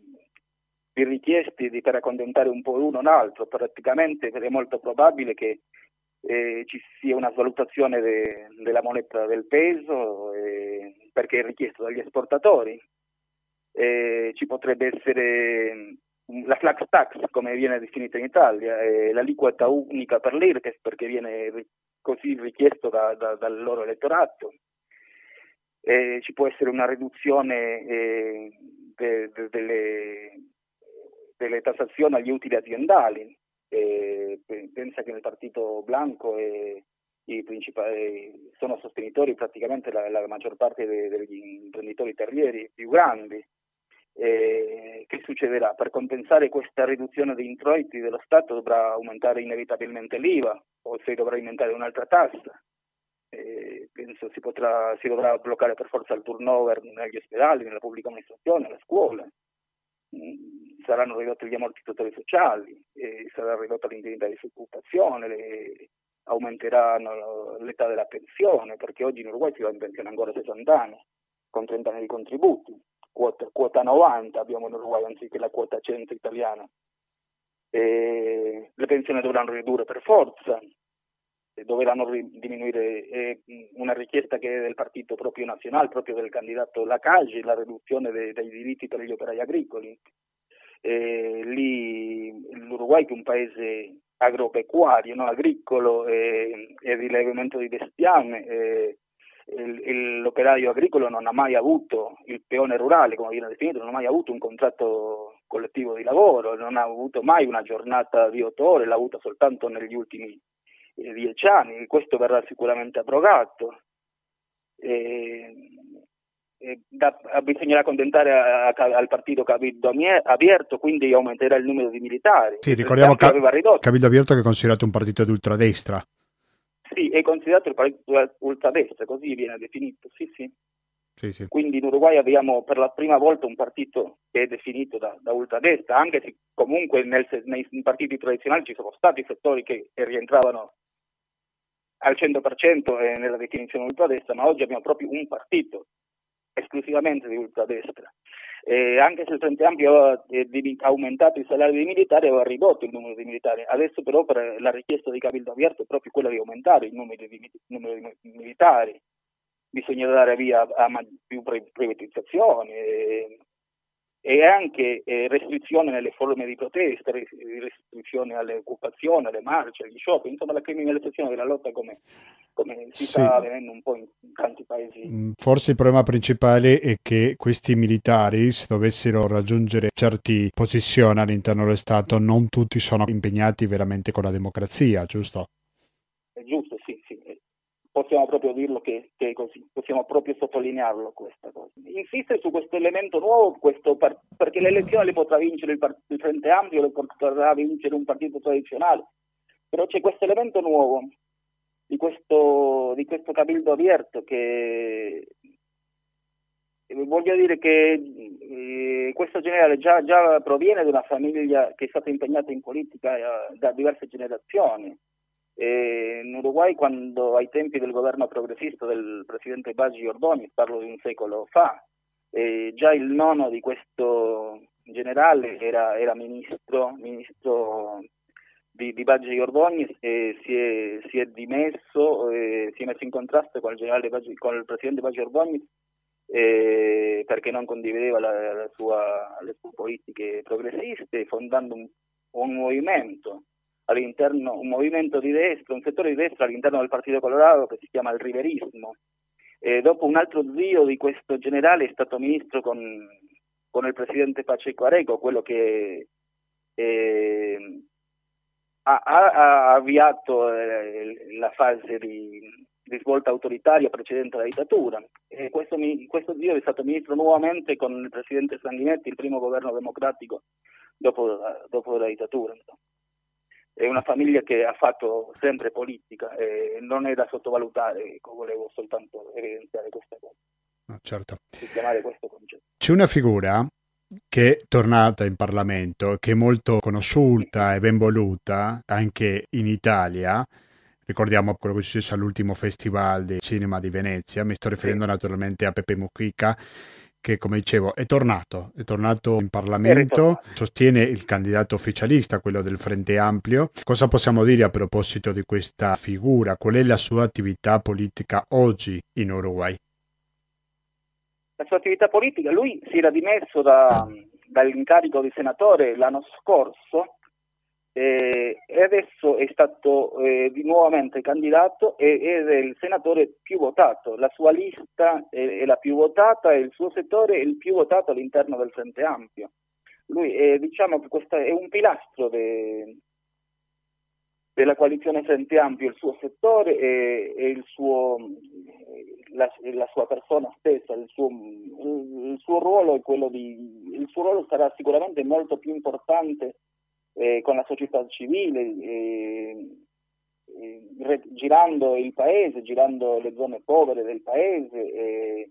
di richieste di, per accontentare un po' l'uno o l'altro. Praticamente è molto probabile che eh, ci sia una svalutazione de, della moneta del peso eh, perché è richiesto dagli esportatori eh, ci potrebbe essere mm, la flax tax, come viene definita in Italia, eh, l'aliquota unica per l'IRPES perché viene così richiesto da, da, dal loro elettorato. Eh, ci può essere una riduzione eh, de, de, delle, delle, tassazioni agli utili aziendali. Pensa che nel partito blanco sono sostenitori praticamente la, la maggior parte de, degli imprenditori terrieri più grandi eh, che succederà? Per compensare questa riduzione di introiti dello Stato dovrà aumentare inevitabilmente l'IVA o se dovrà aumentare un'altra tassa. Eh, penso si, potrà, si dovrà bloccare per forza il turnover negli ospedali, nella pubblica amministrazione, nelle scuole. Mm, saranno ridotti gli ammortizzatori sociali, eh, sarà ridotta l'indennità di disoccupazione, le, aumenteranno l'età della pensione, perché oggi in Uruguay si va in pensione ancora a 60 anni, con 30 anni di contributi quota, quota 90 abbiamo in Uruguay anziché la quota 100 italiana. E le pensioni dovranno ridurre per forza, dovranno diminuire è una richiesta che è del partito proprio nazionale, proprio del candidato Lacage, la riduzione dei, dei diritti per gli operai agricoli. E lì l'Uruguay che è un paese agropecuario, no? agricolo e, e di allevamento di bestiame, e, l'operaio agricolo non ha mai avuto, il peone rurale come viene definito, non ha mai avuto un contratto collettivo di lavoro, non ha avuto mai una giornata di otto ore, l'ha avuta soltanto negli ultimi eh, dieci anni, questo verrà sicuramente abrogato. E, e da, bisognerà accontentare a, a, al partito Cabildo Abierto, quindi aumenterà il numero di militari. Sì, ricordiamo che Cabildo Abierto che è considerato un partito di ultradestra. Sì, è considerato il partito ultradestra, così viene definito, sì, sì. Sì, sì. Quindi in Uruguay abbiamo per la prima volta un partito che è definito da, da ultradestra, anche se comunque nel, nei partiti tradizionali ci sono stati settori che rientravano al 100% nella definizione ultradestra, ma oggi abbiamo proprio un partito esclusivamente di ultradestra. Eh, anche se il Frente Ampio aveva eh, aumentato i salari dei militari, aveva ridotto il numero di militari. Adesso però per la richiesta di Cabildo Abierto è proprio quella di aumentare il numero di, numero di militari. Bisogna dare via a più privatizzazioni, eh, e anche eh, restrizioni nelle forme di protesta, restrizioni alle occupazioni, alle marce, agli shopping, insomma la criminalizzazione della lotta come, come si sì. sta avvenendo un po' in tanti paesi. Mm, forse il problema principale è che questi militari, se dovessero raggiungere certe posizioni all'interno dello Stato, non tutti sono impegnati veramente con la democrazia, giusto? È giusto, sì, sì possiamo proprio dirlo che, che, è così, possiamo proprio sottolinearlo questa cosa. Insiste su questo elemento nuovo, questo par- perché l'elezione le potrà vincere il, part- il Frente Ampio, le potrà vincere un partito tradizionale, però c'è questo elemento nuovo di questo, di questo cabildo aperto che voglio dire che eh, questo generale già, già, proviene da una famiglia che è stata impegnata in politica eh, da diverse generazioni e in Uruguay, quando ai tempi del governo progressista del presidente Baggi Ordóñez, parlo di un secolo fa, eh, già il nonno di questo generale era, era ministro, ministro di, di Baggi Ordóñez e si è, si è dimesso, eh, si è messo in contrasto con il, Baggi, con il presidente Baggi eh, perché non condivideva la, la sua, le sue politiche progressiste, fondando un, un movimento all'interno, un movimento di destra, un settore di destra all'interno del Partito Colorado che si chiama il riverismo. E dopo un altro zio di questo generale è stato ministro con, con il presidente Pacheco Areco, quello che eh, ha, ha, avviato eh, la fase di, di, svolta autoritaria precedente alla dittatura. E questo, questo zio è stato ministro nuovamente con il presidente Sanguinetti, il primo governo democratico dopo, dopo la dittatura. È una famiglia che ha fatto sempre politica e non è da sottovalutare, ecco, volevo soltanto evidenziare questa cosa. No, certo. C'è una figura che è tornata in Parlamento, che è molto conosciuta e ben voluta anche in Italia. Ricordiamo quello che è successo all'ultimo Festival di Cinema di Venezia, mi sto riferendo sì. naturalmente a Pepe Mujica, che come dicevo è tornato, è tornato in Parlamento, sostiene il candidato ufficialista, quello del Frente Ampio. Cosa possiamo dire a proposito di questa figura? Qual è la sua attività politica oggi in Uruguay? la sua attività politica. Lui si era dimesso da, dall'incarico di senatore l'anno scorso eh, e adesso è stato eh, di nuovamente candidato ed è il senatore più votato. La sua lista è, è, la più votata e il suo settore è il più votato all'interno del Frente Ampio. Lui è, diciamo che questo è un pilastro de, della coalizione Frente Ampio, il suo settore e, e il suo, la, la, sua persona stessa, il suo, il suo, ruolo è quello di, il suo ruolo sarà sicuramente molto più importante eh, con la società civile, eh, eh, girando il paese, girando le zone povere del paese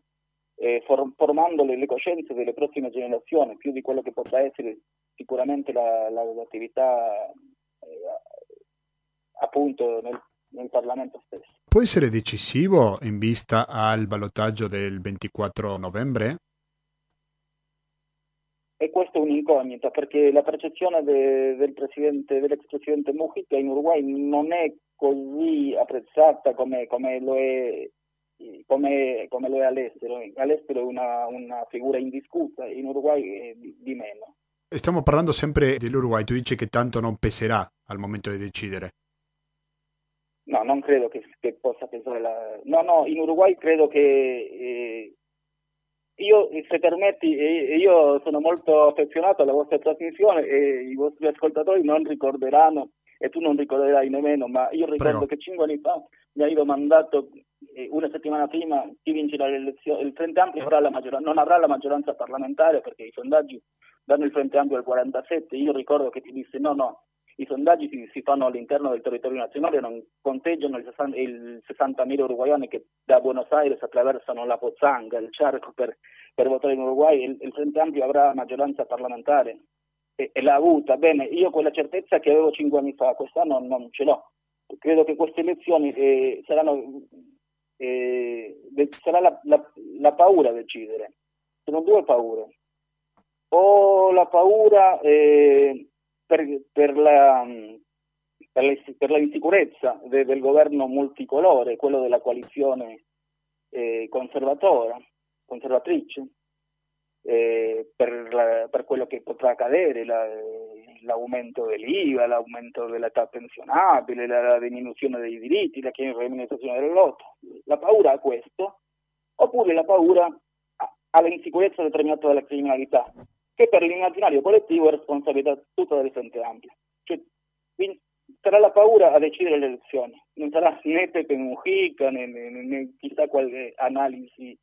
e for, formando le, le, coscienze delle prossime generazioni, più di quello che potrà essere sicuramente la, la, l'attività eh, appunto nel, nel Parlamento stesso. Può essere decisivo in vista al ballottaggio del 24 novembre? E questo è un'incognita perché la percezione de, del presidente, dell'ex presidente Mujica in Uruguay non è così apprezzata come, come, lo, è, come, come lo, è, all'estero. All'estero è una, una figura indiscussa, in Uruguay di, di meno. Stiamo parlando sempre dell'Uruguay, tu dici che tanto non peserà al momento di decidere. No, non credo che, che possa pesare la... No, no, in Uruguay credo che... Eh, io, se permetti, io sono molto affezionato alla vostra trasmissione e i vostri ascoltatori non ricorderanno, e tu non ricorderai nemmeno, ma io ricordo Prego. che cinque anni fa mi hai domandato una settimana prima chi vincerà le elezioni. Il Frente Ampio avrà non avrà la maggioranza parlamentare perché i sondaggi danno il Frente Ampio al 47. Io ricordo che ti disse no, no, i sondaggi si, si, fanno all'interno del territorio nazionale, non conteggiano il 60, il 60.000 uruguayani che da Buenos Aires attraversano la Pozzanga, il Charco per, per votare in Uruguay, il, il Frente Ampio avrà maggioranza parlamentare e, e, l'ha avuta. Bene, io quella certezza che avevo cinque anni fa, quest'anno non ce l'ho. Credo che queste elezioni eh, saranno, eh, sarà la, la, la paura a decidere. Sono due paure. O la paura eh, per, per, la, per, la, per la, insicurezza de, del governo multicolore, quello della coalizione eh, conservatora, conservatrice, eh, per, la, per, quello che potrà accadere, la, l'aumento dell'IVA, l'aumento dell'età pensionabile, la, la diminuzione dei diritti, la criminalizzazione del lotto. La paura a questo, oppure la paura all'insicurezza determinata dalla criminalità, che per l'immaginario collettivo è responsabilità tutta del Frente Ampio. Cioè, sarà la paura a decidere le elezioni, non sarà né Pepe Mujica né, né, né chissà quale analisi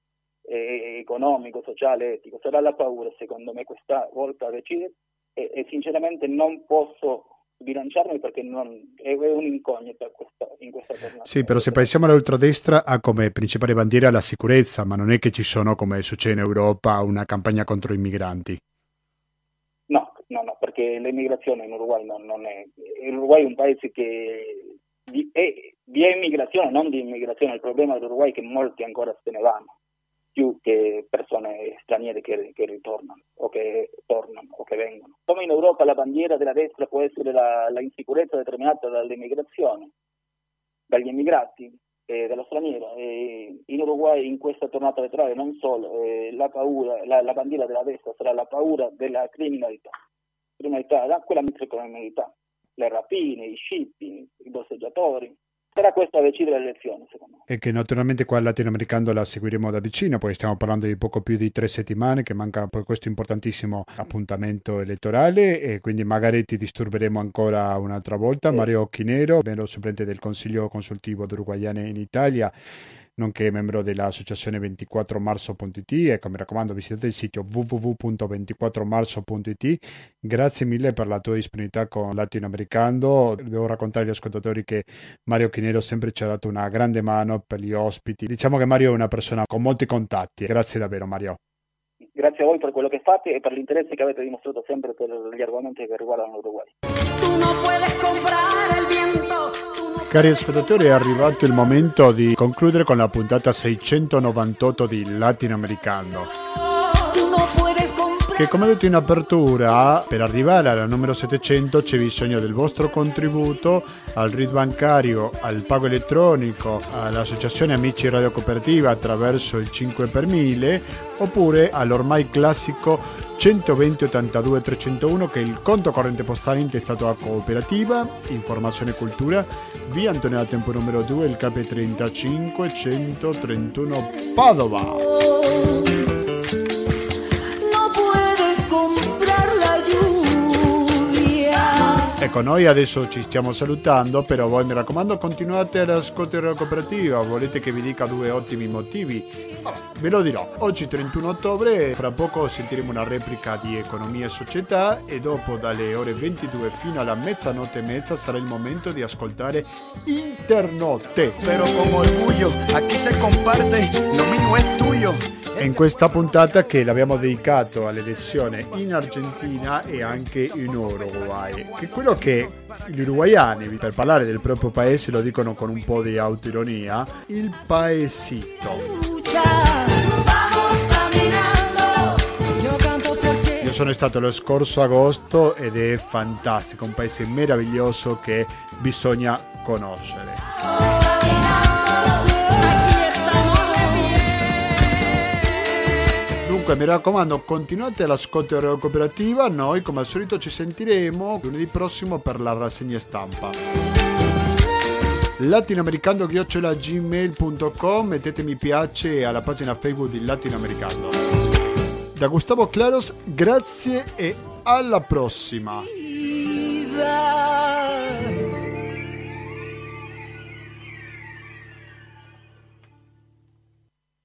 eh, economico, sociale, etico, sarà la paura secondo me questa volta a decidere e, e sinceramente non posso bilanciarmi perché non, è, è un'incognita questa, in questa giornata. Sì, però se pensiamo all'ultradestra ha come principale bandiera la sicurezza, ma non è che ci sono, come succede in Europa, una campagna contro i migranti no, no, perché l'immigrazione in Uruguay non, non è... L'Uruguay è un paese che di, è, di immigrazione, non di immigrazione. Il problema dell'Uruguay è che molti ancora se ne vanno, più che persone straniere che, che ritornano o che tornano o che vengono. Come in Europa la bandiera della destra può essere la, la insicurezza determinata dall'immigrazione, dagli immigrati, eh, dello straniero. Eh, in Uruguay in questa tornata elettorale non solo eh, la, paura, la, la, bandiera della destra sarà la paura della criminalità, criminalità quella microcriminalità, le rapine, i shipping, i bosseggiatori, sarà questo a decidere le elezioni, secondo me. E che naturalmente qua al latinoamericano la seguiremo da vicino, poi stiamo parlando di poco più di tre settimane che manca per questo importantissimo appuntamento elettorale e quindi magari ti disturberemo ancora un'altra volta. Sì. Mario Chinero, vero supplente del Consiglio Consultivo d'Uruguayane in Italia nonché membro dell'associazione 24marzo.it. Ecco, mi raccomando, visitate il sito www.24marzo.it. Grazie mille per la tua disponibilità con Latinoamericano. Devo raccontare agli ascoltatori che Mario Chinero sempre ci ha dato una grande mano per gli ospiti. Diciamo che Mario è una persona con molti contatti. Grazie davvero, Mario. Grazie a voi per quello che fate e per l'interesse che avete dimostrato sempre per gli argomenti che riguardano l'Uruguay. Cari ascoltatori, è arrivato il momento di concludere con la puntata 698 di Latinoamericano. Che come detto in apertura, per arrivare alla numero 700 c'è bisogno del vostro contributo al RID bancario, al pago elettronico, all'associazione Amici Radio Cooperativa attraverso il 5 per 1000 oppure all'ormai classico 120 82 301 che è il conto corrente postale intestato a cooperativa, informazione e cultura, via Antonio Tempo numero 2, il KP35 131 Padova. Ecco, noi adesso ci stiamo salutando, però voi mi raccomando continuate ad ascoltare la cooperativa, volete che vi dica due ottimi motivi? ve lo dirò, oggi 31 ottobre, fra poco sentiremo una replica di Economia e Società e dopo dalle ore 22 fino alla mezzanotte e mezza sarà il momento di ascoltare Internotte. Però con orgoglio, qui si comparte, lo mio è tuyo. E in questa puntata che l'abbiamo dedicato all'elezione in Argentina e anche in Uruguay, che è quello che gli uruguayani, per parlare del proprio paese, lo dicono con un po' di autoironia, il paesito. Sono stato lo scorso agosto ed è fantastico, un paese meraviglioso che bisogna conoscere. Dunque mi raccomando continuate l'ascolto della cooperativa, noi come al solito ci sentiremo lunedì prossimo per la rassegna stampa. Latinoamericano-gmail.com mettete mi piace alla pagina Facebook di Latinoamericano da Gustavo Claros grazie e alla prossima